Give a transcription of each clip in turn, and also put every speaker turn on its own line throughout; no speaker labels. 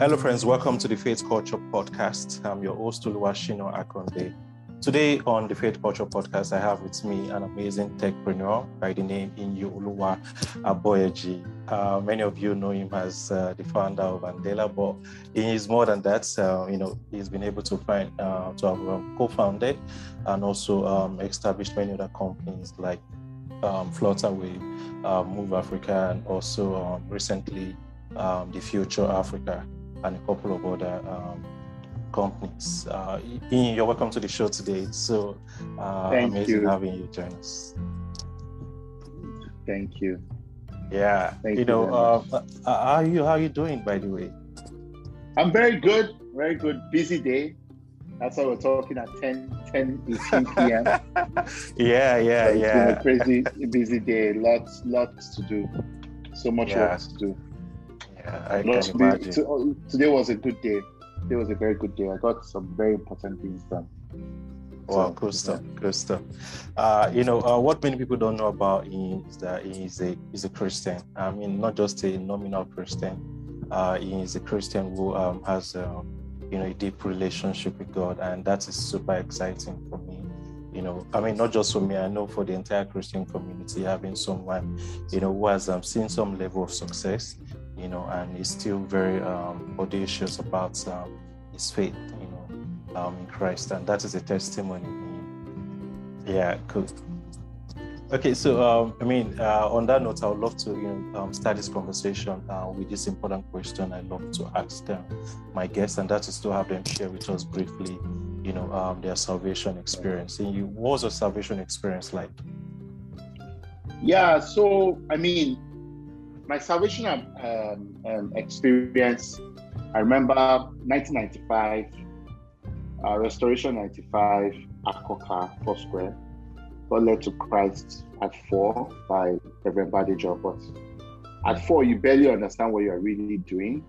Hello, friends. Welcome to the Faith Culture Podcast. I'm your host, Oluwashino Akonde. Today on the Faith Culture Podcast, I have with me an amazing techpreneur by the name Iyinoluwa Aboyeji. Uh, many of you know him as uh, the founder of Andela, but he is more than that. Uh, you know, he's been able to find uh, to have um, co-founded and also um, established many other companies like um, Flutterwave, uh, Move Africa, and also um, recently um, the Future Africa and a couple of other um, companies. Uh, Ian, you're welcome to the show today. So uh, amazing you. having you join us.
Thank you.
Yeah, Thank you know, uh, uh, how are you? How are you doing, by the way?
I'm very good. Very good. Busy day. That's why we're talking at 10, 10 18 p.m.
yeah, yeah, so yeah.
a crazy, busy day. Lots, lots to do. So much yeah. work to do.
I can imagine.
Oh, today was a good day. Today was a very good day. I got some very important things done.
Wow, cool stuff, good stuff. Uh, you know, uh, what many people don't know about him is that he is a he's a Christian. I mean, not just a nominal Christian. Uh, he is a Christian who um, has a, you know a deep relationship with God, and that is super exciting for me. You know, I mean, not just for me. I know for the entire Christian community, having someone, you know, who has um, seen some level of success, you know, and he's still very um, audacious about um, his faith, you know, um, in Christ, and that is a testimony. Yeah, cool. Okay, so um, I mean, uh, on that note, I would love to you know um, start this conversation uh, with this important question. I love to ask them, my guests, and that is to have them share with us briefly, you know, um, their salvation experience. And you, what was your salvation experience like?
Yeah, so I mean, my salvation um, um, experience, I remember 1995, uh, Restoration 95, Akoka, Foursquare, got led to Christ at four by Reverend Badejo. But at four, you barely understand what you're really doing.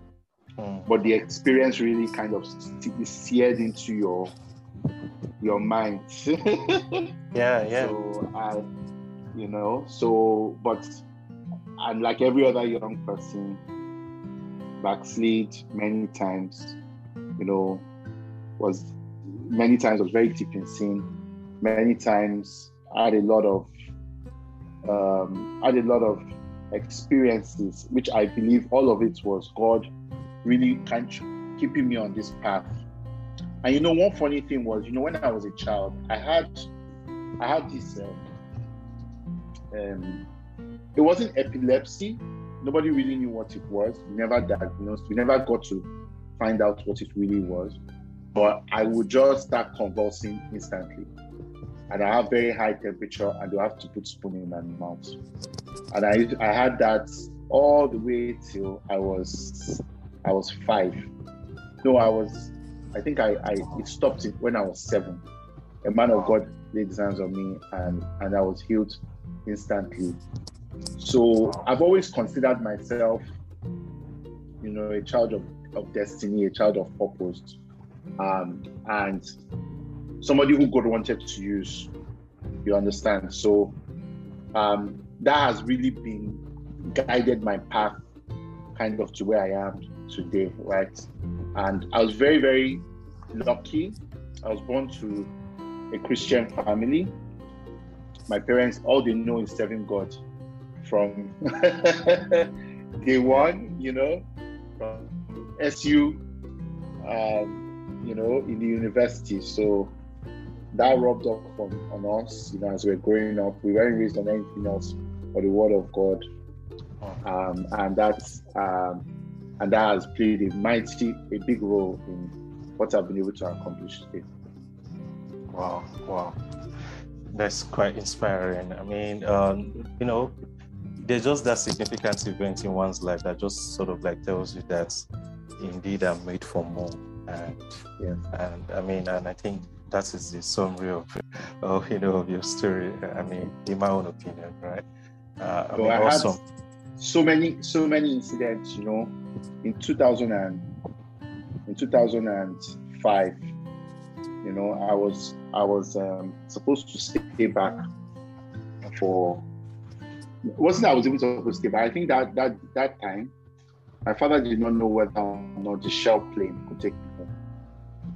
Mm. But the experience really kind of seared into your your mind.
yeah, yeah.
So I, you know, so but and like every other young person, backslid many times, you know, was many times was very deep in sin. Many times I had a lot of um, had a lot of experiences, which I believe all of it was God really kind keeping me on this path. And you know, one funny thing was, you know, when I was a child, I had I had this um, um, it wasn't epilepsy. Nobody really knew what it was. We never diagnosed. We never got to find out what it really was. But I would just start convulsing instantly. And I have very high temperature and you have to put spoon in my mouth. And I I had that all the way till I was I was five. No, I was I think I, I it stopped it when I was seven. A man of God laid his hands on me and, and I was healed instantly. So I've always considered myself, you know, a child of, of destiny, a child of purpose, um, and somebody who God wanted to use. You understand? So um, that has really been guided my path kind of to where I am today, right? And I was very, very lucky. I was born to a Christian family. My parents, all they know is serving God from day one, you know, from SU, um, you know, in the university. So that rubbed off on, on us, you know, as we are growing up. We weren't raised on anything else but the Word of God, um, and that's um, and that has played a mighty, a big role in what I've been able to accomplish today.
Wow, wow, that's quite inspiring. I mean, um, you know, there's just that significant event in one's life that just sort of like tells you that indeed I'm made for more. And yeah, and I mean, and I think that is the summary of, of you know of your story. I mean, in my own opinion, right?
Uh, I, mean, I awesome. had so many, so many incidents. You know, in 2000 and in 2005, you know, I was I was um, supposed to stay back for wasn't I was able to stay, but I think that that that time my father did not know whether or not the shell plane could take me home.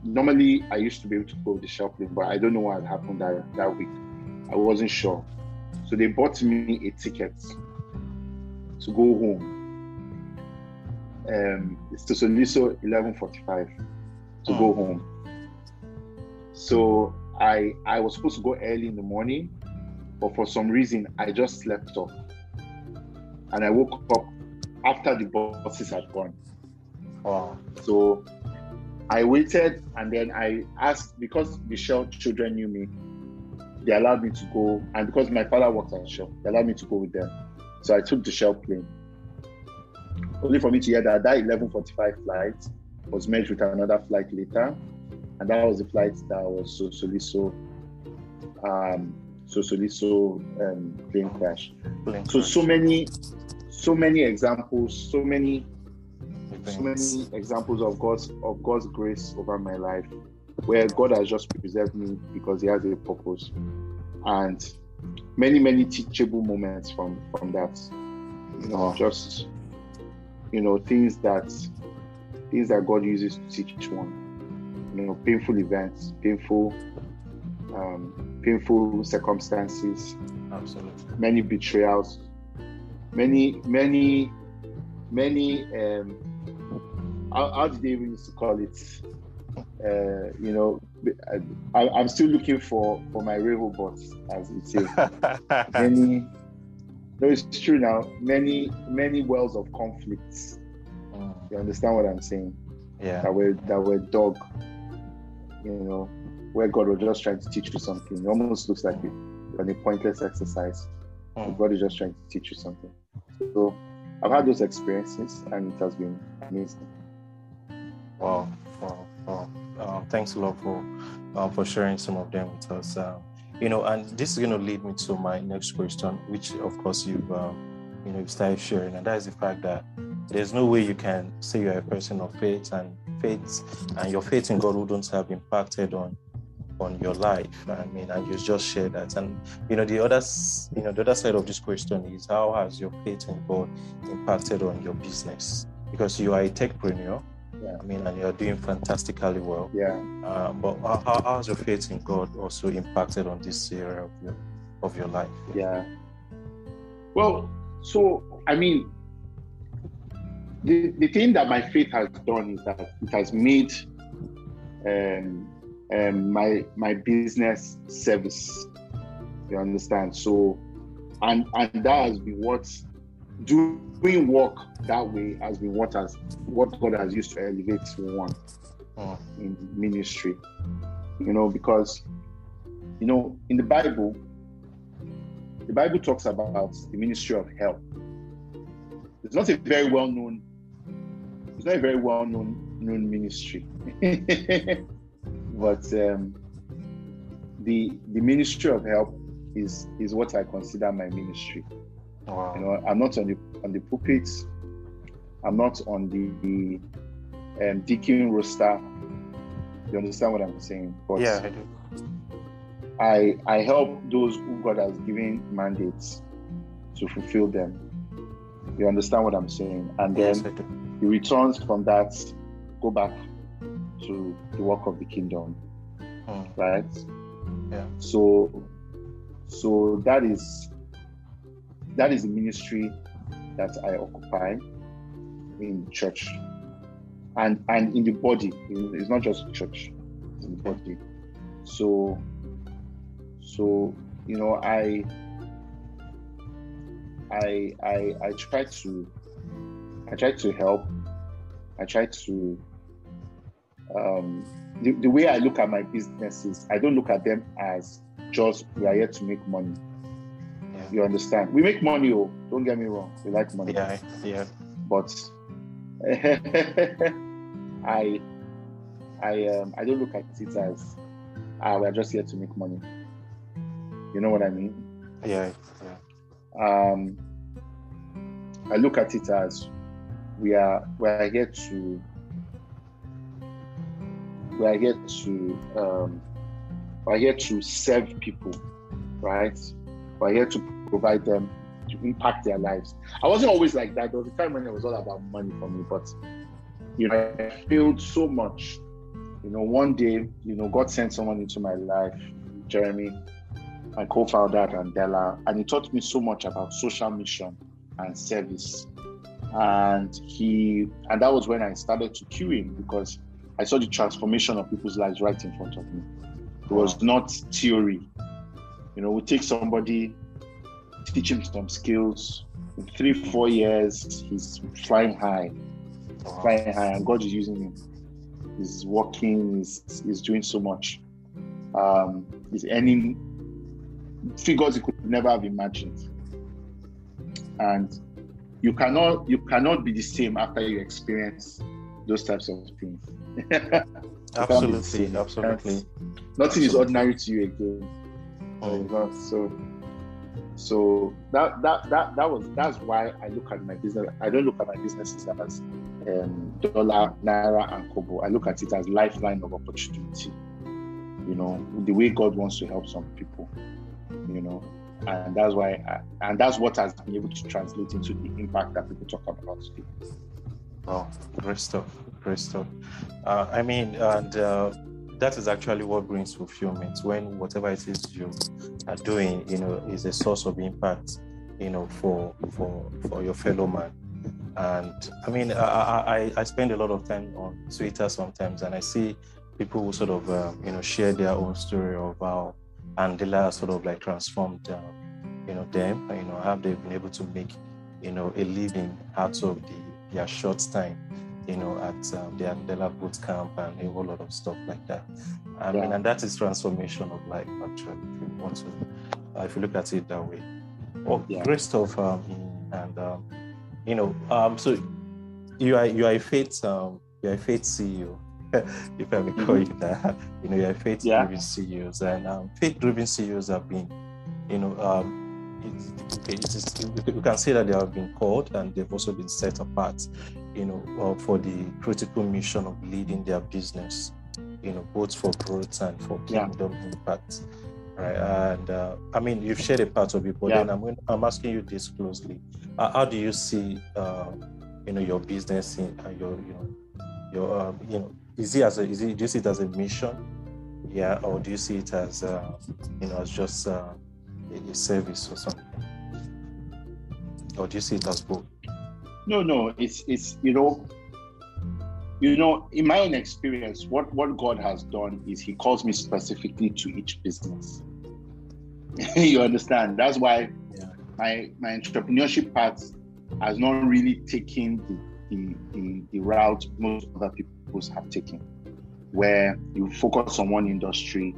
Normally, I used to be able to go with the shell plane, but I don't know what happened that, that week. I wasn't sure. So they bought me a ticket to go home. Um, it's to Soliso 11:45 to go home. So I I was supposed to go early in the morning, but for some reason I just slept off, and I woke up after the buses had gone.
Wow.
So I waited, and then I asked because the Shell children knew me. They allowed me to go, and because my father worked at Shell, they allowed me to go with them. So I took the Shell plane. Only for me to hear that that 11:45 flight was merged with another flight later, and that was the flight that was Sosoliso, um, Sosoliso um, plane crash.
Plane
So
crash.
so many, so many examples, so many, so many examples of God's of God's grace over my life, where God has just preserved me because He has a purpose, and many many teachable moments from from that. You know, just you know things that things that God uses to teach one. You know, painful events, painful, um, painful circumstances,
Absolutely.
many betrayals, many, many, many. Um, how, how did they even used to call it? Uh, you know, I, I'm still looking for for my Rehoboth, as it says. Many. No, it's true now. Many, many wells of conflicts. You understand what I'm saying?
yeah.
That were that were dug. You know, where God was just trying to teach you something. It almost looks like a, a pointless exercise.
Mm,
God is just trying to teach you something. So I've had those experiences and it has been amazing.
Wow. Wow. Wow. Um, thanks a lot for um, for sharing some of them with us. Um, you know, and this is going to lead me to my next question, which of course you've um, you know you've started sharing, and that is the fact that there's no way you can say you're a person of faith and faith and your faith in God wouldn't have impacted on on your life. I mean, and you just shared that. And you know, the other you know the other side of this question is how has your faith in God impacted on your business? Because you are a techpreneur.
Yeah.
I mean, and you're doing fantastically well.
Yeah.
Uh, but how, how how has your faith in God also impacted on this area of your of your life?
Yeah. Well, so I mean the, the thing that my faith has done is that it has made um, um, my my business service. You understand? So and and that has been what doing work that way has been what has what God has used to elevate one
Mm.
in ministry. You know, because you know, in the Bible, the Bible talks about the ministry of help. It's not a very well known, it's not a very well known known ministry. but um, the the ministry of help is is what I consider my ministry.
Wow.
You know, I'm not on the on the pulpit. I'm not on the um, deacon roster. You understand what I'm saying? But
yeah, I do.
I I help those who God has given mandates to fulfill them. You understand what I'm saying? And then
Yes,
the returns from that go back to the work of the kingdom,
Mm.
right?
Yeah.
So so that is that is the ministry that I occupy in church and and in the body. It's not just church, it's in the body. So so you know I I I I try to I try to help. I try to um the, the way I look at my businesses, I don't look at them as just we are here to make money.
Yeah.
You understand? We make money, oh, don't get me wrong. We like money.
Yeah, yeah.
But I I um I don't look at it as ah we're just here to make money. You know what I mean?
Yeah, yeah.
um, I look at it as we are we are here to we are here to um, are here to serve people, right? We are here to provide them to impact their lives. I wasn't always like that. There was a time when it was all about money for me, but you know, I failed so much. You know, one day, you know, God sent someone into my life, Jeremy, my co-founder at Andela, and he taught me so much about social mission and service. And he and that was when I started to cue him because I saw the transformation of people's lives right in front of me. It was not theory. You know, we take somebody, teach him some skills. In three, four years, he's flying high, flying high, and God is using him. He's working. He's, he's doing so much. Um, he's earning figures he could never have imagined. And you cannot you cannot be the same after you experience those types of things.
absolutely, absolutely.
Nothing is ordinary to you again. Oh. So so that that that that was that's why I look at my business. I don't look at my businesses as um, dollar, naira, and kobo. I look at it as lifeline of opportunity. You know, the way God wants to help some people. You know, and that's why, I, and that's what has been able to translate into the impact that people talk about today.
Oh, stuff, great stuff. Uh, I mean, and uh, that is actually what brings fulfillment when whatever it is you are doing, you know, is a source of impact, you know, for for for your fellow man. And I mean, I, I, I spend a lot of time on Twitter sometimes, and I see people who sort of, um, you know, share their own story of how Andela sort of like transformed, um, you know, them, you know, how they've been able to make, you know, a living out of the their short time, you know, at um, the Andela boot camp and a whole lot of stuff like that. I yeah. mean, and that is transformation of life, actually, if you want to, uh, if you look at it that way. Oh, yeah. great stuff. Um, and, um, you know, um, so you are, you are a faith, um, you're a faith CEO. if I may call mm-hmm. you that, you know, you're faith-driven yeah. CEOs, and um, faith-driven CEOs have been, you know, um, is, you can see that they have been called and they've also been set apart, you know, uh, for the critical mission of leading their business, you know, both for growth and for kingdom yeah. impact. Right. And uh, I mean, you've shared a part of it, but yeah. then I'm, I'm asking you this closely. Uh, how do you see, uh, you know, your business in uh, your, you know, your, um, you know, is it as a, is it, do you see it as a mission? Yeah. Or do you see it as, uh, you know, as just, a service or something? Or do you see it as both?
No, no, it's it's you know, you know, in my own experience, what what God has done is He calls me specifically to each business. you understand? That's why yeah. my my entrepreneurship path has not really taken the, the the, the route most other people have taken, where you focus on one industry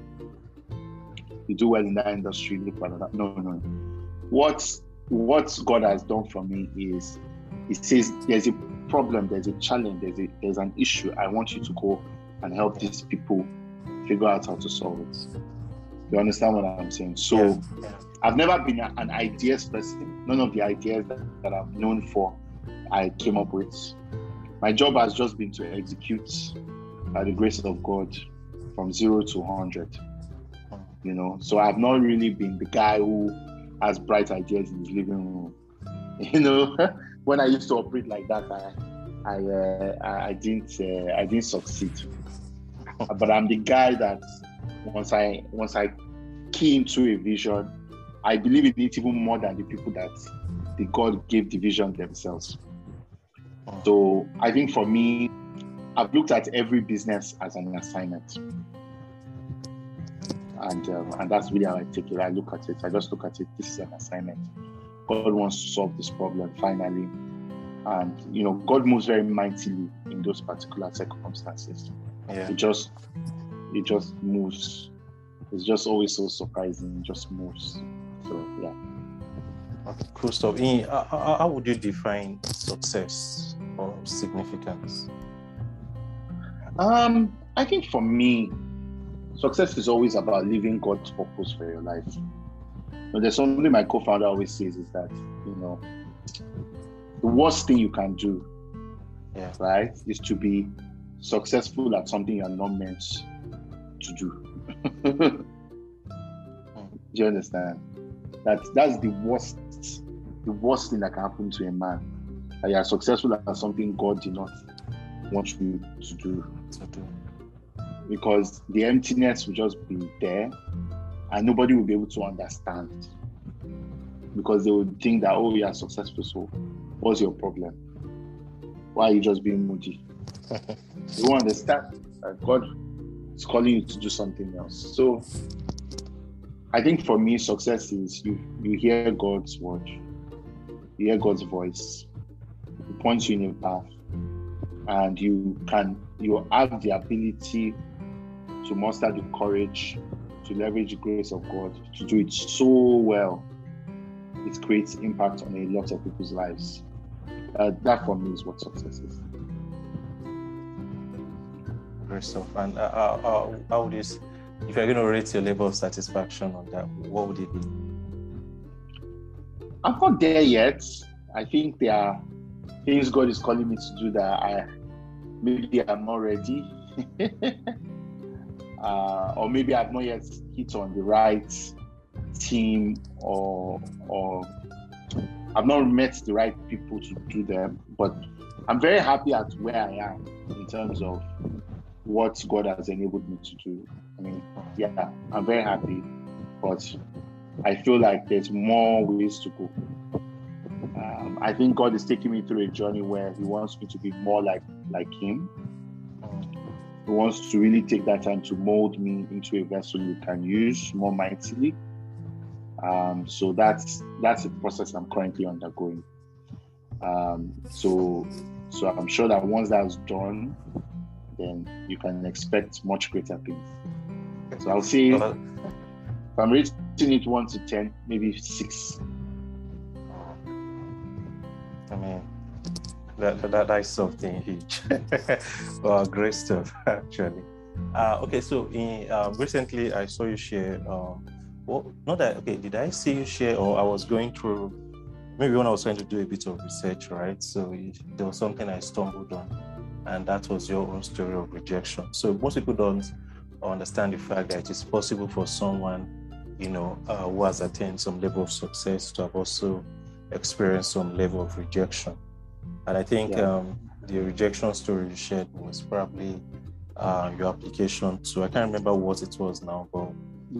you do well in that industry, look for another. No, no. What what God has done for me is He says there's a problem, there's a challenge, there's a, there's an issue. I want you to go and help these people figure out how to solve it. You understand what I'm saying? So I've never been an ideas person. None of the ideas that, that I'm known for I came up with. My job has just been to execute by the grace of God from zero to 100 you know. So I've not really been the guy who has bright ideas in his living room. You know, when I used to operate like that, I I uh, I didn't uh, I didn't succeed. but I'm the guy that once I once I key into a vision, I believe in it even more than the people that the God gave the vision themselves. So I think for me, I've looked at every business as an assignment and um, and that's really how I take it. I look at it. I just look at it. This is an assignment. God wants to solve this problem finally, and you know God moves very mightily in those particular circumstances. Yeah. It just it just moves. It's just always so surprising. It just moves. So yeah.
Okay, cool stuff. In, uh, how would you define success or significance?
Um, I think for me, success is always about living God's purpose for your life. But there's something my co-founder always says is that you know the worst thing you can do, yeah. right, is to be successful at something you're not meant to do. do you understand? That that's the worst the worst thing that can happen to a man. That you are successful at something God did not want you to do.
To do.
Because the emptiness will just be there and nobody will be able to understand. Because they would think that, oh, you are successful, so what's your problem? Why are you just being moody? they won't understand that God is calling you to do something else. So I think for me, success is you you hear God's word, you hear God's voice, He points you in a path, and you can you have the ability to muster the courage to leverage the grace of God to do it so well. It creates impact on a lot of people's lives. Uh, that for me is what success is.
Stuff. And uh, uh, uh, how would you, if you're going to rate your level of satisfaction on that, what would it be?
I'm not there yet. I think there are things God is calling me to do that I maybe I'm not ready. uh, or maybe I've not yet hit on the right team or or I've not met the right people to do them. But I'm very happy at where I am in terms of what God has enabled me to do. I mean, yeah, I'm very happy, but I feel like there's more ways to go. Um, I think God is taking me through a journey where He wants me to be more like like Him. He wants to really take that time to mold me into a vessel you can use more mightily. Um, so that's that's the process I'm currently undergoing. Um, so so I'm sure that once that's done, then you can expect much greater things. So I'll say if I'm rating it one to ten, maybe six.
I mean, that, that, that is something huge. well, great stuff, actually. Uh, okay, so in, um, recently I saw you share. Um, well, not that okay. Did I see you share, or I was going through? Maybe when I was trying to do a bit of research, right? So there was something I stumbled on, and that was your own story of rejection. So most people don't understand the fact that it is possible for someone, you know, uh, who has attained some level of success to have also experienced some level of rejection. And I think yeah. um, the rejection story you shared was probably uh, your application to, I can't remember what it was now, but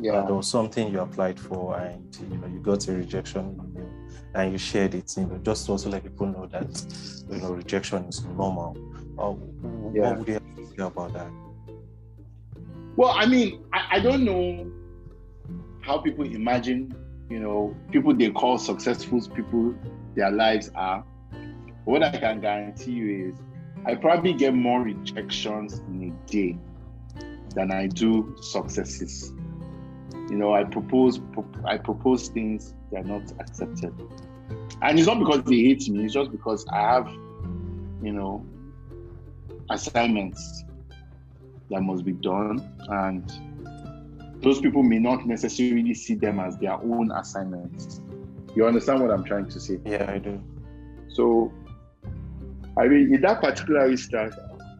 yeah. Uh, there was something you applied for and you know you got a rejection email and you shared it, you know, just to also let people know that you know rejection is normal. Uh, yeah. What would you have to say about that?
Well, I mean, I, I don't know how people imagine, you know, people they call successful people, their lives are. What I can guarantee you is I probably get more rejections in a day than I do successes. You know, I propose I propose things they're not accepted. And it's not because they hate me, it's just because I have, you know, assignments that must be done. And those people may not necessarily see them as their own assignments. You understand what I'm trying to say?
Yeah, I do.
So I mean, in that particular instance,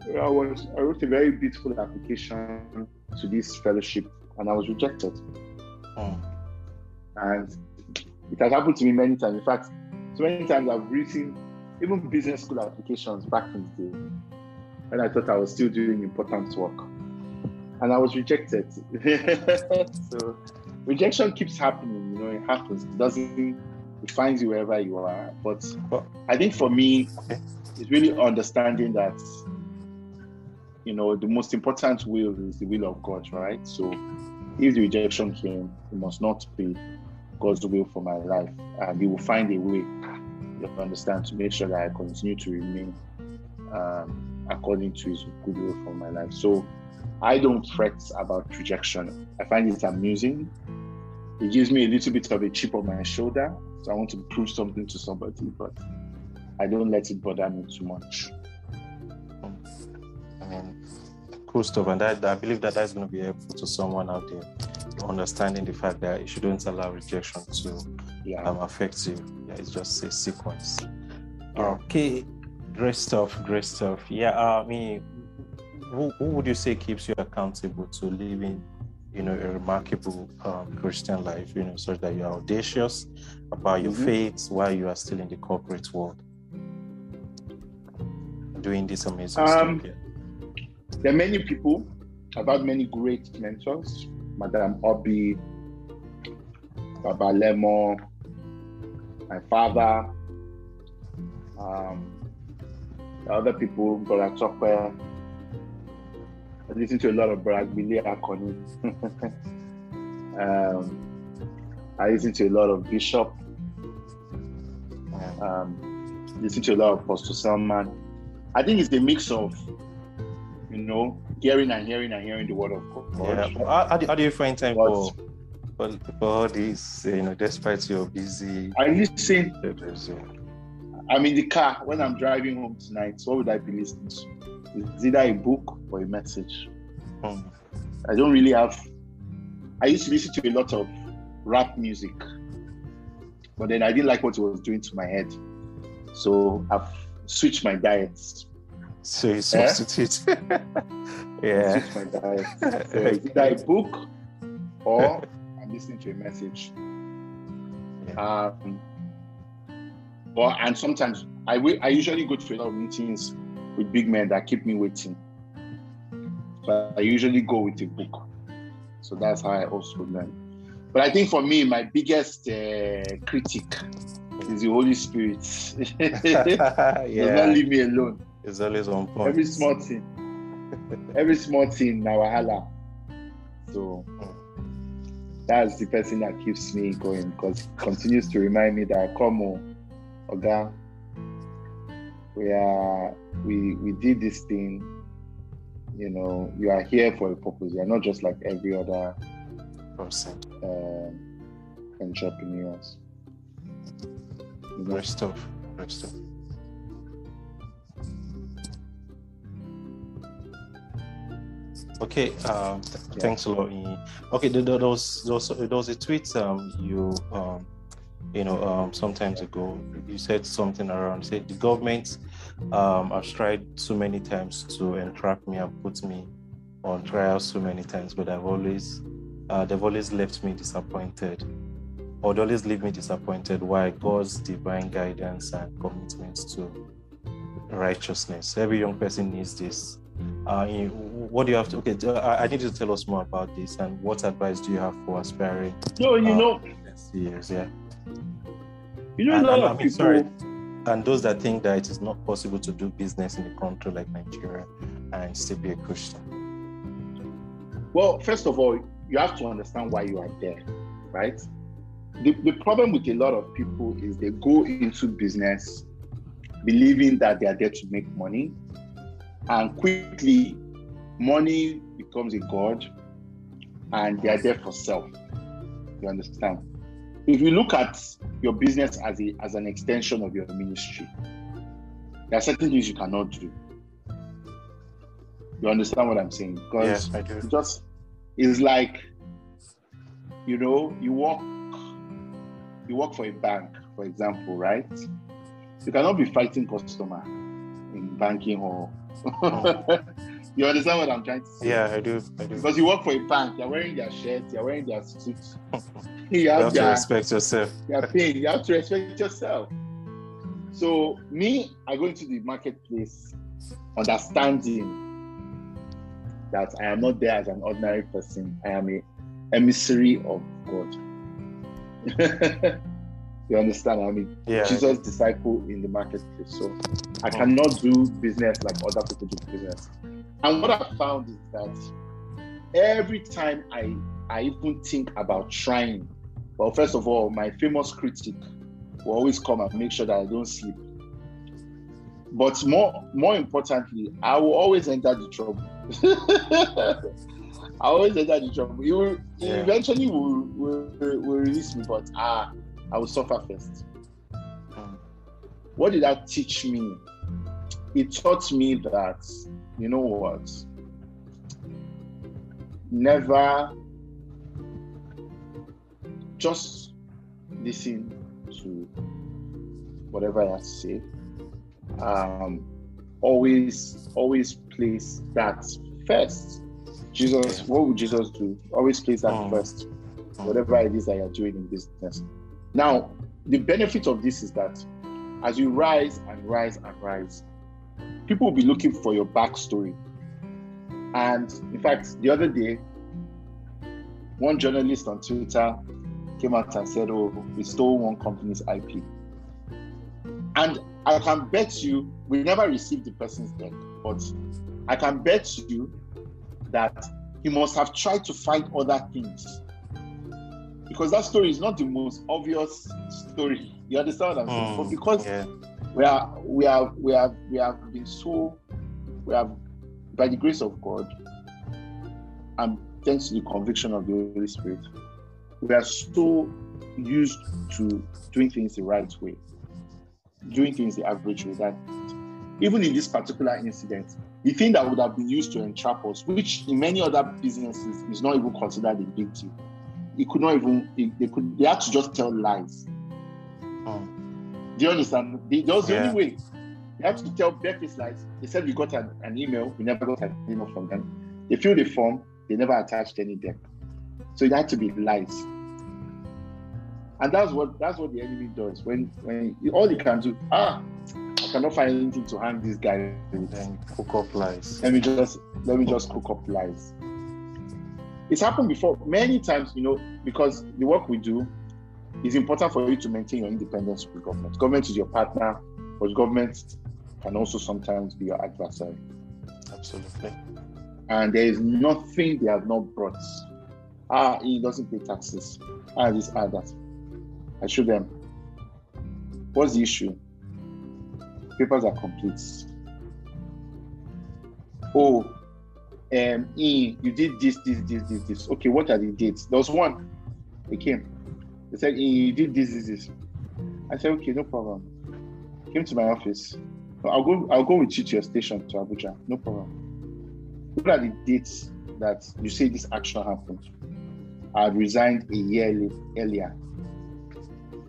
I was I wrote a very beautiful application to this fellowship, and I was rejected. Oh. And it has happened to me many times. In fact, so many times I've written even business school applications back in the day, and I thought I was still doing important work, and I was rejected. so rejection keeps happening. You know, it happens. It doesn't. It finds you wherever you are. But I think for me. It's really understanding that you know the most important will is the will of God, right? So if the rejection came, it must not be God's will for my life, and He will find a way. You understand to make sure that I continue to remain um, according to His good will for my life. So I don't fret about rejection. I find it amusing. It gives me a little bit of a chip on my shoulder. So I want to prove something to somebody, but I don't let it bother me too much.
I mean, cool stuff, and I, I believe that that's going to be helpful to someone out there, understanding the fact that you shouldn't allow rejection to yeah. um, affect you. Yeah, it's just a sequence. Yeah. Okay, great stuff, great stuff. Yeah, uh, I mean, who, who would you say keeps you accountable to living you know, a remarkable um, Christian life, you know, such that you are audacious about your mm-hmm. faith while you are still in the corporate world, doing this amazing um, stuff.
Yeah. There are many people. I've had many great mentors, Madame Obi, Baba Lemo, my father, um, other people, Brother Chopper, I listen to a lot of Brad Billy Akoni. um, I listen to a lot of Bishop. Um, listen to a lot of Apostle Selman. I think it's a mix of, you know, hearing and hearing and hearing the word of God.
Yeah. How, how, do, how do you find time but, for, for, for all this, you know, despite your busy...
I listen. I'm in the car when I'm driving home tonight. What would I be listening to? It's either a book or a message. Mm. I don't really have. I used to listen to a lot of rap music, but then I didn't like what it was doing to my head. So I've switched my diets.
So you substitute.
yeah. Switch my diet. So it's either a book or I'm listening to a message. Yeah. Um, but and sometimes I, I usually go to a lot of meetings with big men that keep me waiting. So I usually go with a book. So that's how I also learn. But I think for me, my biggest uh, critic is the Holy Spirit. yeah. Does not leave me alone.
It's always on point.
Every small thing. every small thing, now wahala. So that's the person that keeps me going because continues to remind me that come on, okay, we are we we did this thing you know you are here for a purpose you're not just like every other
person
uh, entrepreneurs
Rest of, rest of. Okay, um, th- yeah. thanks a lot. Okay, there, was, there, was, there was a tweet um, you um, you know, um, some times ago, you said something around, said the government um, has tried so many times to entrap me and put me on trial so many times, but I've always, uh, they've always left me disappointed, or they always leave me disappointed. Why? God's divine guidance and commitment to righteousness. Every young person needs this. Uh, what do you have to? Okay, I, I need you to tell us more about this, and what advice do you have for aspiring?
No, you uh, know,
years, yeah.
You know, and, a lot of people. Sorry,
and those that think that it is not possible to do business in a country like Nigeria and still be a Christian.
Well, first of all, you have to understand why you are there, right? The, the problem with a lot of people is they go into business believing that they are there to make money, and quickly money becomes a god, and they are there for self. You understand? if you look at your business as a as an extension of your ministry, there are certain things you cannot do. You understand what I'm saying?
Because yes, I do.
just it's like you know, you work you work for a bank, for example, right? You cannot be fighting customer in banking or you understand what I'm trying to say?
Yeah, I do. I do.
Because you work for a bank, you're wearing their shirt, you're wearing their suit.
you have, you have to respect yourself.
You're paying. You have to respect yourself. So me, I go into the marketplace understanding that I am not there as an ordinary person. I am a emissary of God. you understand? I mean, yeah. Jesus' disciple in the marketplace. So I oh. cannot do business like other people do business. And what I found is that every time I I even think about trying well, first of all, my famous critic will always come and make sure that I don't sleep. But more, more importantly, I will always enter the trouble. I always enter the trouble. He will yeah. eventually will, will, will release me, but ah, I will suffer first. Hmm. What did that teach me? It taught me that you know what? Never just listen to whatever I have to say. Um, always, always place that first. Jesus,
Yeah.
what would Jesus do? Always place that
Mm.
first,
Mm.
whatever it is that you're doing in business. Now, the benefit of this is that as you rise and rise and rise, people will be looking for your backstory. And in fact, the other day, one journalist on Twitter came out and said, Oh, we stole one company's IP. And I can bet you, we never received the person's deck, but I can bet you that he must have tried to find other things. Because that story is not the most obvious story. You understand what I'm saying?
Mm,
But because
yeah.
we are we are we have we have been so we have by the grace of God and thanks to the conviction of the Holy Spirit, we are so used to doing things the right way, doing things the average way that even in this particular incident, the thing that would have been used to entrap us, which in many other businesses is not even considered a big deal. It could not even they, they could they had to just tell lies.
Mm.
Do you understand? They, that was the
Yeah.
only way. They had to tell Becky's lies. They said we got an, an email. We never got an email from them. They filled the form. They never attached any deck. So it had to be lies. And that's what that's what the enemy does. When when all he can do, ah, I cannot find anything to hang this guy with.
Then cook up lies.
Let me just let me just cook up lies. It's happened before many times, you know, because the work we do is important for you to maintain your independence with government. Government is your partner, but government can also sometimes be your adversary.
Absolutely.
And there is nothing they have not brought. Ah, he doesn't pay taxes. Ah, this, ah, that. I show them. What's the issue? Papers are complete. Oh, um, E, you did this, this, this, this, this. Okay, what are the dates? There was one. They came. They said, E, you did this, this, this. I said, okay, no problem. Came to my office. I'll go. I'll go with you to your station to Abuja. No problem. What are the dates that you say this action happened? I resigned a year earlier.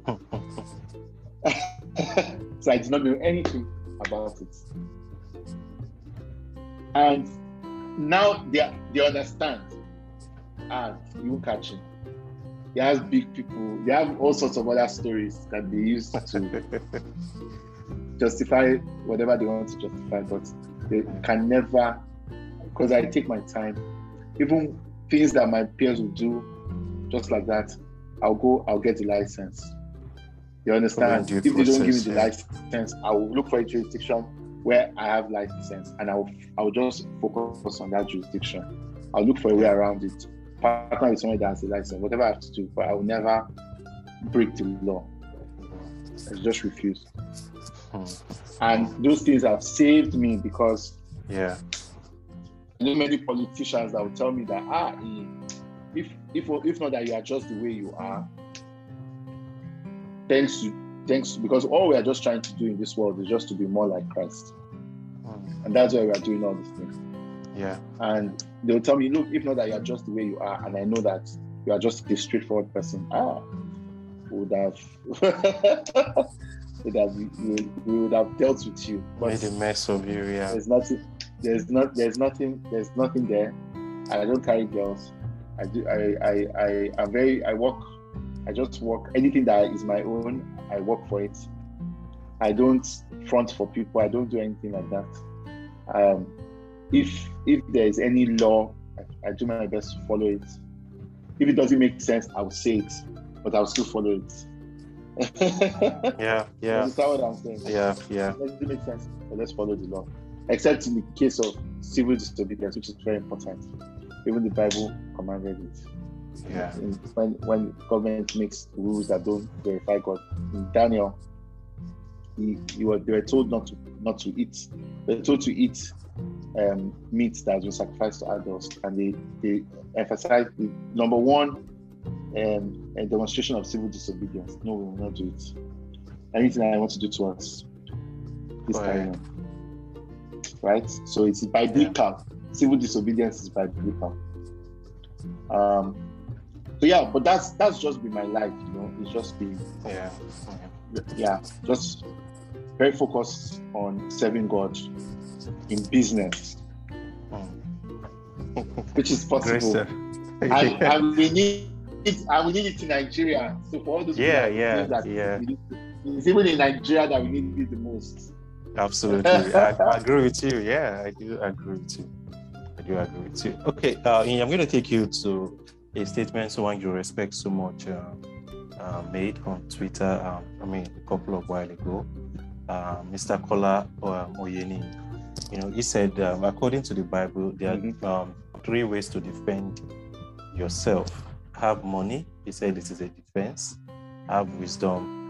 so I did not know anything about it. And now they they understand. Ah, you catch him. He has big people. They have all sorts of other stories that they use to justify whatever they want to justify, but they can never. Because I take my time, even things that my peers will do, just like that. I'll go. I'll get the license. You understand? If they don't give me the
yeah.
license, I will look for a jurisdiction where I have license, and I'll I'll just focus on that jurisdiction. I'll look for a way around it. Partner with someone that has a license, whatever I have to do, but I will never break the law. I just refuse.
Hmm.
And those things have saved me because
Yeah.
I know many politicians that will tell me that ah, if if if not that you are just the way you are, thanks to thanks because all we are just trying to do in this world is just to be more like Christ,
Hmm.
and that's why we are doing all these things.
Yeah.
And they'll tell me, look, if not that you are just the way you are, and I know that you are just a straightforward person, ah, would have would have we, we would have dealt with you. But
Made a mess of you. Yeah.
there's nothing there's not there's nothing there's nothing there i don't carry girls i do i i i am very i work i just work anything that is my own i work for it i don't front for people i don't do anything like that um if if there is any law I, I do my best to follow it if it doesn't make sense i'll say it but i'll still follow it
Yeah. Yeah.
understand what i'm saying
Yeah. Yeah.
doesn't make sense, but let's follow the law. Except in the case of civil disobedience, which is very important. Even the Bible commanded it.
Yeah.
When when government makes rules that don't verify God. In Daniel, he, he was, they were told not to not to eat. They were told to eat um, meat that has been sacrificed to idols, and they they emphasized the number one um, a demonstration of civil disobedience. No, we will not do it. Anything I want to do to us, this
ahead.
on. Right? So it's biblical. Civil disobedience is by biblical. Um, so yeah, but that's that's just been my life, you know. It's just been
Yeah.
yeah, just very focused on serving God in business.
Hmm.
which is possible. I, and, we need it, and we need it in Nigeria. So for all those
yeah, yeah, yeah.
it's even in Nigeria that we need it the most.
Absolutely, I, I, agree with you. Yeah, I do agree with you. I do agree with you. Okay, uh, I'm going to take you to a statement someone you respect so much uh, uh, made on Twitter. Um, I mean, a couple of while ago, uh, Mr. Kola um, Oyeni. You know, he said, um, according to the Bible, there mm-hmm. are um, three ways to defend yourself. Have money. He said it is a defense. Have wisdom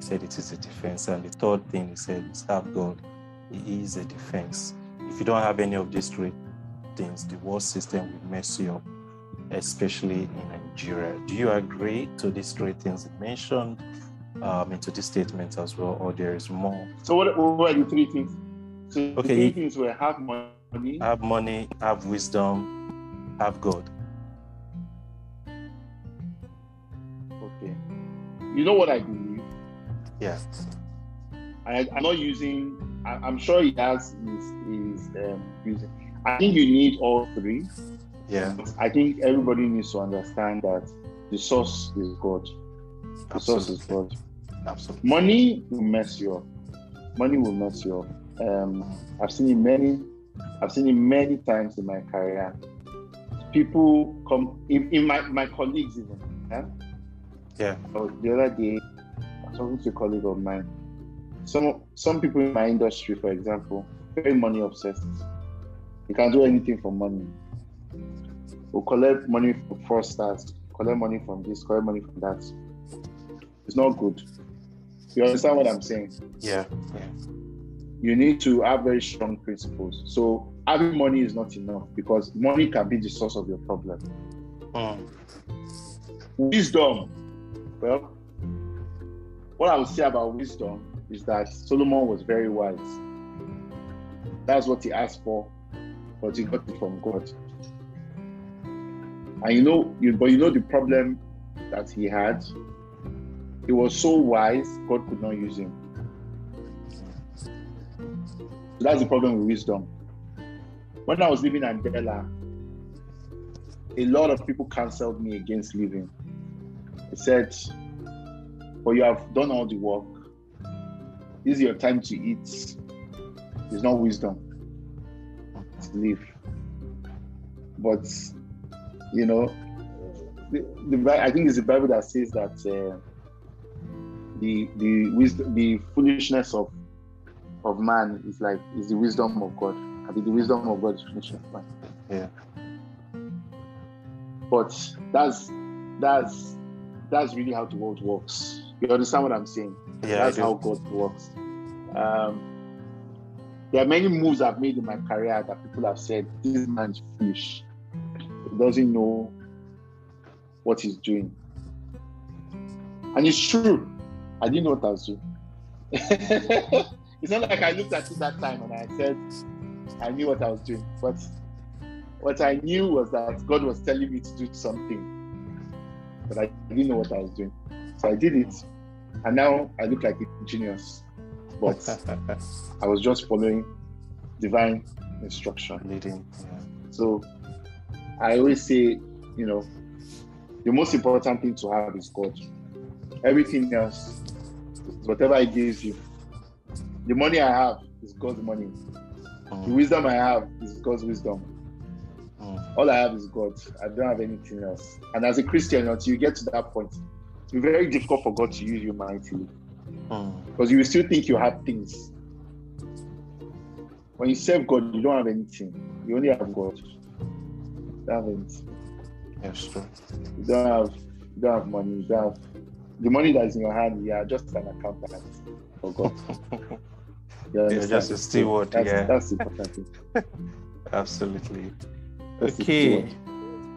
he said it is a defense. And the third thing he said is have God. He is a defense. If you don't have any of these three things, the world system will mess you up, especially in Nigeria. Do you agree to these three things mentioned um, into this statement as well, or there is more?
So what, what are the three things? So okay, the three things were have money,
have money, have wisdom, have God.
Okay. You know what I believe?
Yeah.
I, am not using. I, am sure he has is is um, using. I think you need all three.
Yeah.
I think everybody needs to understand that the source is God. The Absolutely. source is God.
Absolutely.
Money will mess you up. Money will mess you up. Um, I've seen it many. I've seen it many times in my career. People come in, in my my colleagues even.
Yeah. Yeah.
So the other day, I was talking to a colleague of mine. Some some people in my industry, for example, very money obsessed. You can do anything for money. We'll collect money from fraudsters, collect money from this, collect money from that. It's not good. You understand what I'm saying?
Yeah. Yeah.
You need to have very strong principles. So having money is not enough because money can be the source of your problem.
Mm.
Wisdom. Well, what I would say about wisdom is that Solomon was very wise. That's what he asked for, but he got it from God. And you know, you, but you know the problem that he had. He was so wise, God could not use him. So that's the problem with wisdom. When I was living in Andela, a lot of people canceled me against leaving. They said, but you have done all the work. This is your time to eat. It's not wisdom to live. But you know, the, the, I think it's the Bible that says that uh, the the wisdom, the foolishness of of man is like is the wisdom of God. I mean, the wisdom of God is foolishness man.
Yeah.
But that's that's that's really how the world works. You understand what I'm saying?
Yeah,
that's how God works. Um, there are many moves I've made in my career that people have said, "This man's foolish. Doesn't know what he's doing," and it's true. I didn't know what I was doing. it's not like I looked at it that time and I said I knew what I was doing, but what I knew was that God was telling me to do something, but I didn't know what I was doing. So I did it, and now I look like a genius. But I was just following divine instruction.
Leading. Yeah.
So I always say, you know, the most important thing to have is God. Everything else, whatever He gives you, the money I have is God's money. Mm. The wisdom I have is God's wisdom. Mm. All I have is God. I don't have anything else. And as a Christian, until you get to that point, it's very difficult for God to use you mightily.
Hmm.
Because you still think you have things. When you serve God, you don't have anything. You only have God. You don't have.
Yes, true.
You don't have you don't have money, you don't have the money that's in your hand, you are just an accountant for God.
You're just a steward.
That's,
yeah.
that's important thing.
Absolutely. That's okay.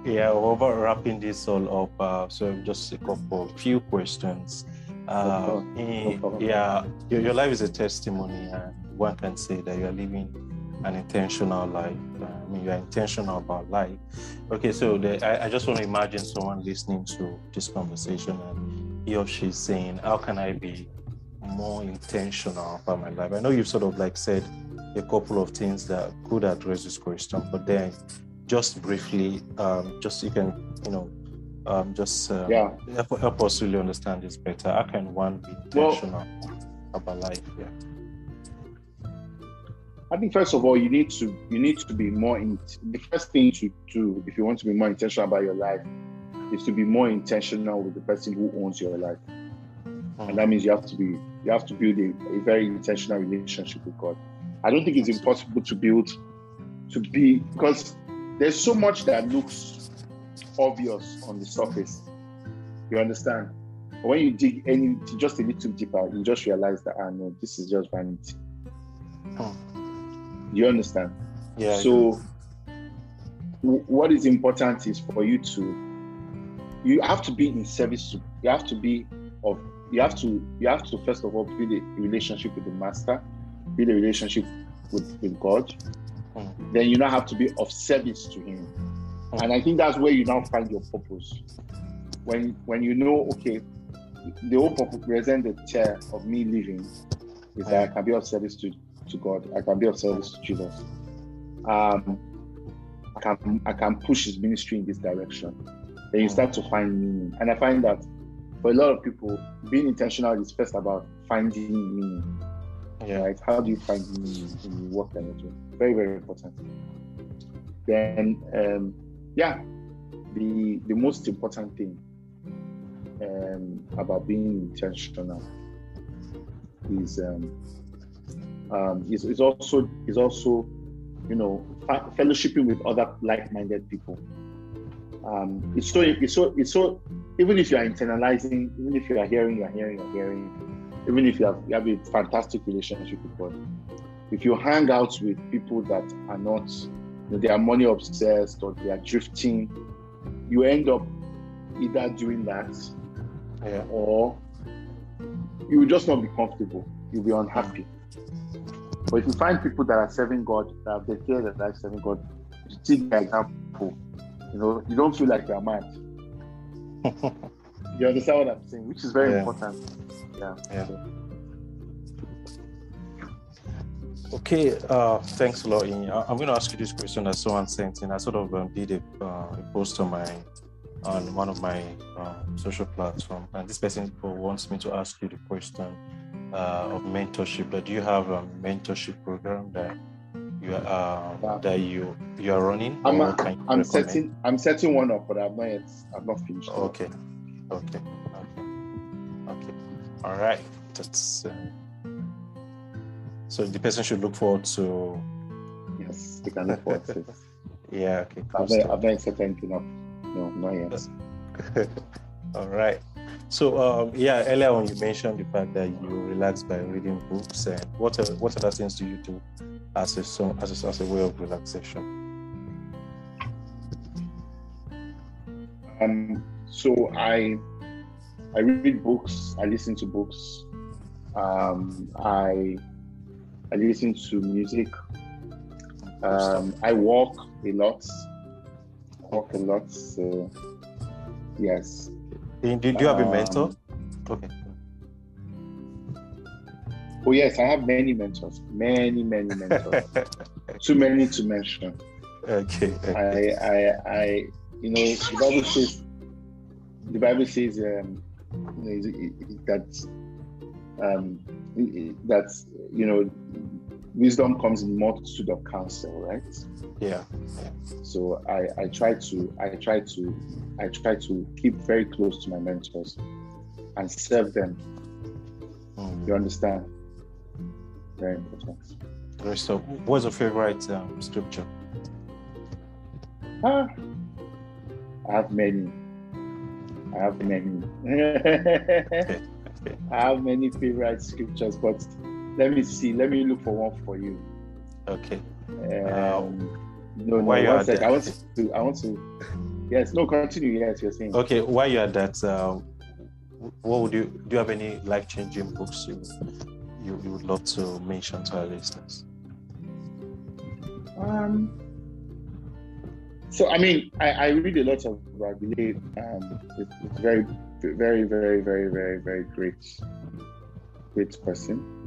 Yeah, about wrapping this all up. Uh, so just a couple, few questions. Uh, no in, no yeah, your, your life is a testimony, and one can say that you are living an intentional life. Uh, mean, you are intentional about life. Okay, so the, I, I just want to imagine someone listening to this conversation, and he or she is saying, "How can I be more intentional about my life?" I know you've sort of like said a couple of things that could address this question, but then just briefly, um, just you can, you know, um, just uh,
yeah.
help, help, us really understand this better. How can one be intentional well, about life? Yeah.
I think first of all, you need to you need to be more. In, the first thing to do if you want to be more intentional about your life is to be more intentional with the person who owns your life, mm-hmm. and that means you have to be you have to build a, a very intentional relationship with God. I don't think it's impossible to build to be because there's so much that looks obvious on the surface. You understand? But when you dig any just a little deeper, you just realize that I ah, know this is just vanity. Oh. You understand?
Yeah.
So w- what is important is for you to you have to be in service to you have to be of you have to you have to first of all build a relationship with the master, build a relationship with, with God. Mm. Then you now have to be of service to him. And I think that's where you now find your purpose. When when you know, okay, the whole purpose present the chair of me living is that I can be of service to, to God. I can be of service to Jesus. Um, I can I can push his ministry in this direction. Then you start to find meaning. And I find that for a lot of people, being intentional is first about finding meaning.
Yeah.
Right? How do you find meaning in the work that you're doing? Very, very important. Then um, yeah, the the most important thing um, about being intentional is um, um, is, is also is also you know fellowshipping with other like-minded people. Um, it's so it's so it's so even if you are internalizing, even if you are hearing, you are hearing, you are hearing, even if you have you have a fantastic relationship with God, if you hang out with people that are not they are money obsessed or they are drifting, you end up either doing that
yeah.
or you will just not be comfortable. You'll be unhappy. But if you find people that are serving God, that have declared that they're serving God, you take the example. You know, you don't feel like you're mad. you understand what I'm saying? Which is very yeah. important. Yeah.
yeah. Okay, uh, thanks a lot. I'm going to ask you this question that someone sent in. I sort of um, did a, uh, a, post on my on one of my uh, social platform, and this person wants me to ask you the question uh, of mentorship. That do you have a mentorship program that you are uh, that you you are running?
I'm, a, I'm setting I'm setting one up, but I've not yet I've not finished.
Okay, okay, okay, okay. All right, that's. Uh, so the person should look forward to.
Yes, they can look forward to.
yeah. Okay.
I've, not, I've not set anything up. No, not yet.
All right. So um, yeah, earlier on you mentioned the fact that you relax by reading books, and what are, what other things do you do as a as a, as a way of relaxation?
Um, so I I read books, I listen to books, um, I I listen to music. Um, I walk a lot. Walk a lot. So yes.
Did you have a mentor? Um, okay.
Oh yes, I have many mentors. Many, many mentors. Too many to mention.
Okay.
okay. I, I, I, you know, the Bible says, the Bible says um, you know, that um, that you know wisdom comes in multitude of counsel, right?
Yeah.
So I, I try to I try to I try to keep very close to my mentors and serve them. Mm. You understand? Very important.
So, what's your favorite um, scripture?
Ah, I have many. I have many. I have many favorite scriptures, but let me see. Let me look for one for you.
Okay.
Um, no, no. One sec. I want to. I want to. Yes. No. Continue. Yes. You're saying.
Okay. While you're at that, uh, what would you do? You have any life changing books you, you you would love to mention to our listeners?
Um. So I mean, I, I read a lot of Bro Gbile. Um, it, it's very, very, very, very, very, very great, great person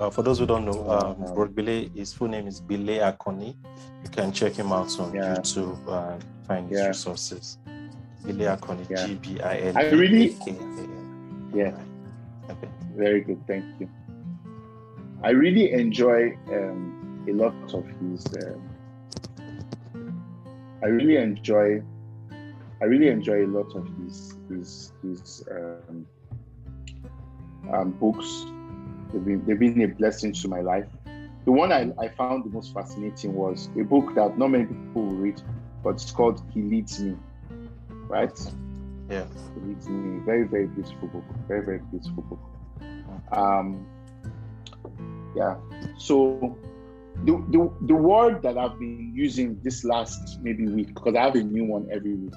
Uh, for those who don't know, um, Bro Gbile, his full name is Gbile Akanni. You can check him out on yeah. YouTube and find his yeah. resources. Gbile Akanni, yeah. G B I L.
I really, yeah. Okay. Very good. Thank you. I really enjoy um, a lot of his. Um, I really enjoy. I really enjoy a lot of his his his um, um, books. They've been, they've been a blessing to my life. The one I, I found the most fascinating was a book that not many people will read, but it's called He Leads Me. Right?
Yeah.
He Leads Me. Very, very beautiful book. Very, very beautiful book. Um, yeah. So the, the, the word that I've been using this last maybe week, because I have a new one every week.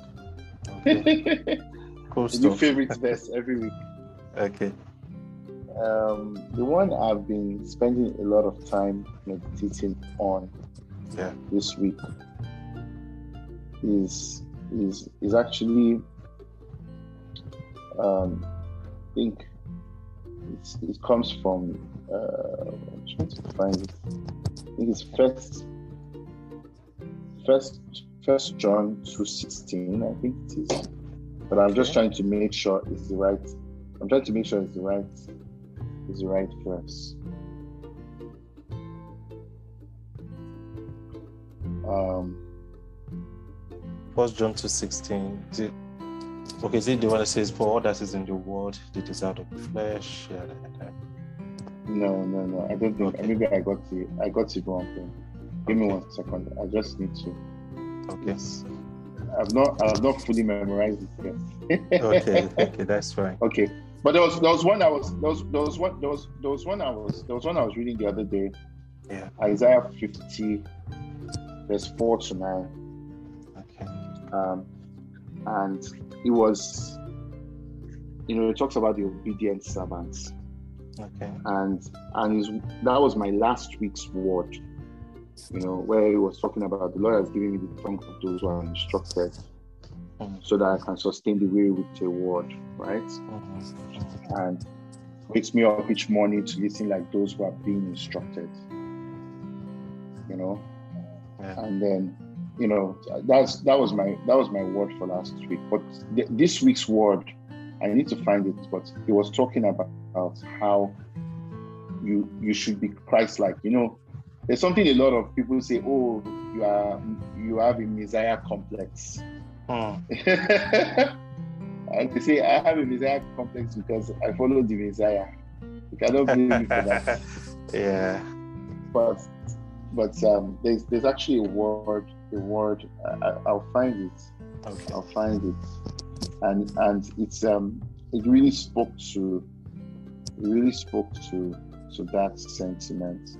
Okay. cool a new favorite verse every week.
Okay.
Um, the one I've been spending a lot of time meditating on
yeah.
this week is is is actually um, I think it comes from uh, I'm trying to find it. I think it's first first first John two sixteen, I think it is. But I'm just trying to make sure it's the right I'm trying to make sure it's the right is the right verse. Um,
First John two sixteen. Okay, is it the one that says, "For all that is in the world, the desire of the flesh"? Yeah, yeah, yeah.
no, no, no. I don't know. Okay. Maybe I got it. I got it wrong. Give me one second. I just need to.
Okay.
I've not. I've not fully memorized it
yet. okay. Okay, that's fine.
Okay. But there was there was one I was there was there was one there was there was one I was there was one I was reading the other day.
Yeah.
Isaiah 50, verse 4 to 9.
Okay.
Um and it was you know, it talks about the obedient servants.
Okay.
And and that was my last week's word. You know, where he was talking about the Lord has given me the tongue of those who are instructed so that I can sustain the way with a word, right? Mm-hmm. And wakes me up each morning to listen like those who are being instructed. You know, yeah. and then you know that's that was my that was my word for last week. But th- this week's word, I need to find it. But he was talking about, about how you you should be Christ-like. You know, there's something a lot of people say. Oh, you are you have a Messiah complex And they say, I have a Messiah complex because I follow the Messiah. You cannot blame me for that.
yeah.
But but um, there's there's actually a word a word I, will find it.
Okay.
I'll find it, and and it's um it really spoke to really spoke to to that sentiment.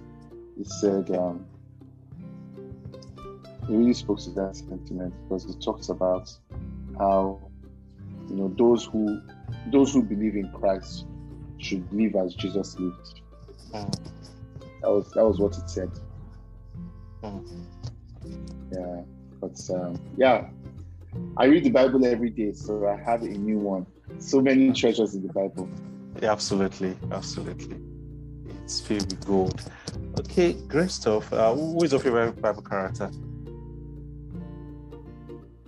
It said um really spoke to that sentiment because he talks about how you know those who those who believe in Christ should live as Jesus lived. Mm. That was that was what it said. Mm. Yeah, but um, yeah, I read the Bible every day, so I have a new one. So many treasures in the Bible.
Yeah, absolutely, absolutely. It's filled with gold. Okay, great stuff. Uh, who is your favorite Bible character?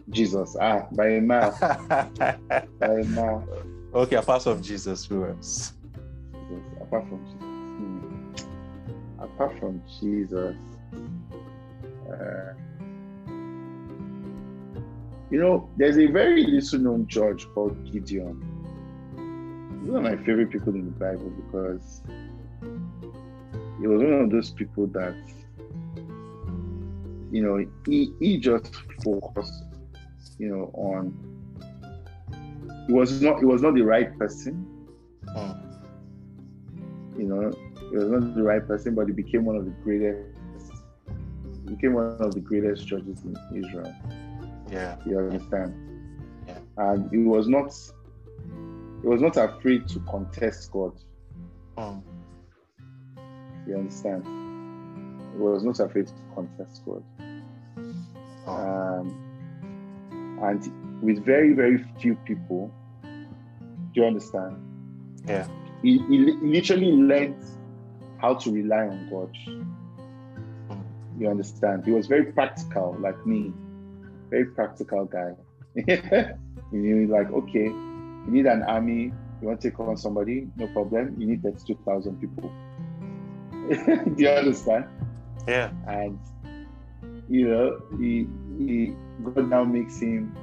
Jesus. Ah, by a mile. by a mile.
Okay, apart from Jesus, who else?
Jesus. Apart from Jesus. Hmm. Apart from Jesus. Uh, you know, there's a very little known judge called Gideon. He's one of my favorite people in the Bible because he was one of those people that, you know, he, he just focused you know, on it was not it was not the right person. Oh. You know, it was not the right person, but he became one of the greatest became one of the greatest judges in Israel.
Yeah.
You understand?
Yeah.
And he was not he was not afraid to contest God.
Oh.
You understand? He was not afraid to contest God. Oh. Um, and with very very few people do you understand
yeah
he, he literally learned how to rely on God. You understand? He was very practical, like me, very practical guy. you know, like, okay, you need an army, you want to take on somebody, no problem. You need 32,000 people. Do you understand?
Yeah.
And, you know, he, he, God now makes him,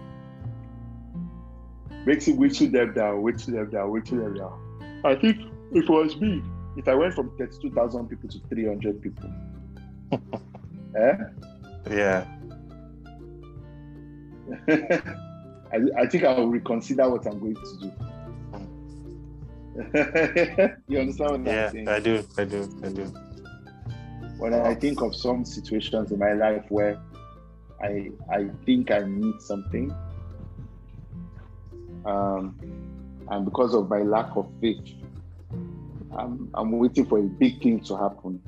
makes him whittle them down, whittle them down, whittle them down. I think if it was me, if I went from 32,000 people to 300 people, eh?
Yeah.
I, I think I will reconsider what I'm going to do. you understand what
yeah,
I'm saying?
I do, I do, I do.
When I think of some situations in my life where I I think I need something, um, and because of my lack of faith, I'm I'm waiting for a big thing to happen,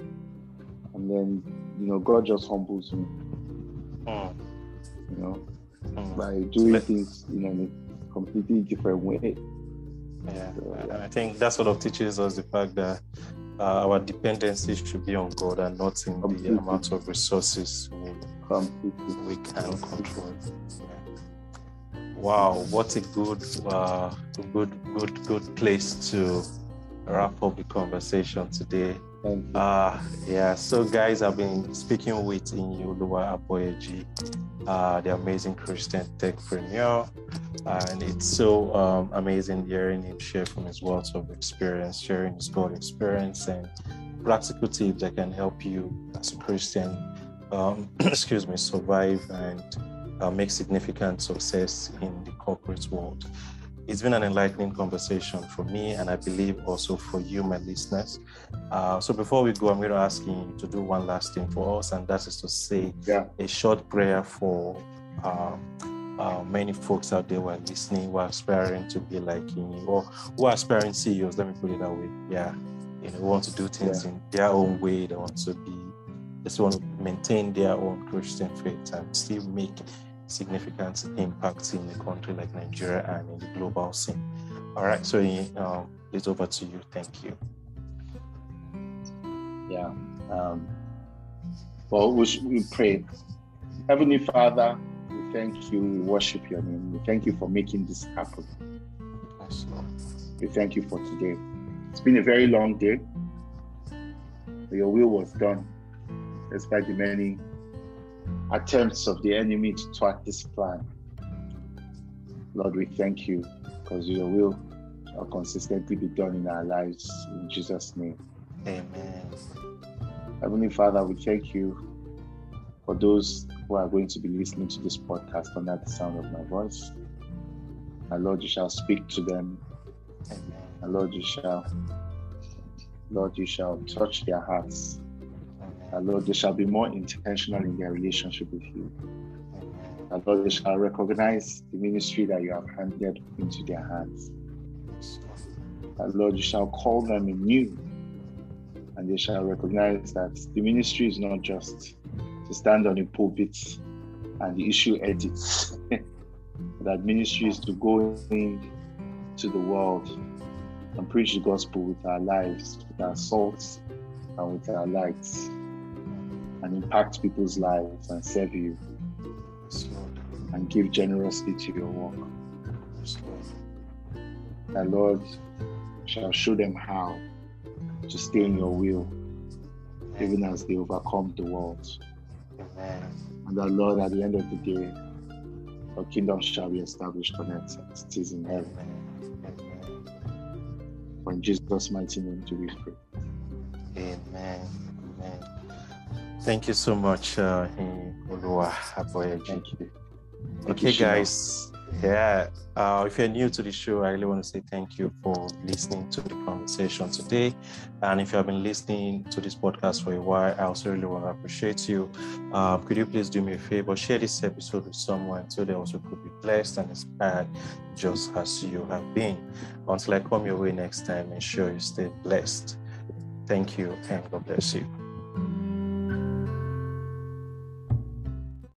and then you know God just humbles me.
Mm.
You know,
Mm.
by doing things in a completely different way.
Yeah,
So,
and I think that sort of teaches us the fact that uh, our dependency should be on God and not in the amount of resources we,
Completely.
we can control. Yeah. Wow, what a good, uh, good, good, good place to wrap up the conversation today. Uh, yeah, so guys, I've been speaking with Iyinoluwa Aboyeji, uh, the amazing Christian techpreneur. And it's so um, amazing hearing him share from his wealth of experience, sharing his God experience and practical tips that can help you as a Christian, um, excuse me, survive and uh, make significant success in the corporate world. It's been an enlightening conversation for me, and I believe also for you, my listeners. Uh, so before we go, I'm going to ask you to do one last thing for us, and that is to say
Yeah.
a short prayer for uh, uh, many folks out there who are listening, who are aspiring to be like you, or who are aspiring CEOs. Let me put it that way. Yeah, you know, who want to do things in their own way. They want to be, just want to maintain their own Christian faith and still make significant impact in a country like Nigeria and in the global scene. All right, so uh, it's over to you. Thank you.
Yeah. Um, well, we, sh- we pray. Heavenly Father, we thank you. We worship your name. We thank you for making this happen. We thank you for today. It's been a very long day. Your will was done, despite the many attempts of the enemy to thwart this plan. Lord, we thank you because your will shall consistently be done in our lives. In Jesus' name.
Amen.
Heavenly Father, we thank you for those who are going to be listening to this podcast under the sound of my voice. And Lord, you shall speak to them.
Amen.
And Lord, you shall, Lord, you shall touch their hearts. Lord, they shall be more intentional in their relationship with you. Lord, they shall recognize the ministry that you have handed into their hands.
Lord.
You shall call them anew. And they shall recognize that the ministry is not just to stand on a pulpit and issue edits. that ministry is to go in to the world and preach the gospel with our lives, with our salts and with our lights, and impact people's lives and serve you and give generously to your work.
Yes, Lord.
Shall show them how to stay in your will, even as they overcome the world.
Amen.
And that Lord, at the end of the day, your kingdom shall be established on earth as it is in heaven. For in Jesus' mighty name do we pray.
Amen. Amen. Thank you so much, uh, Olua Aboyeji.
Thank you. Thank
Okay, guys. Yeah. Uh, if you're new to the show, I really want to say thank you for listening to the conversation today. And if you have been listening to this podcast for a while, I also really want to appreciate you. Um, could you please do me a favor? Share this episode with someone so they also could be blessed and inspired just as you have been. Until I come your way next time, ensure you stay blessed. Thank you and God bless you.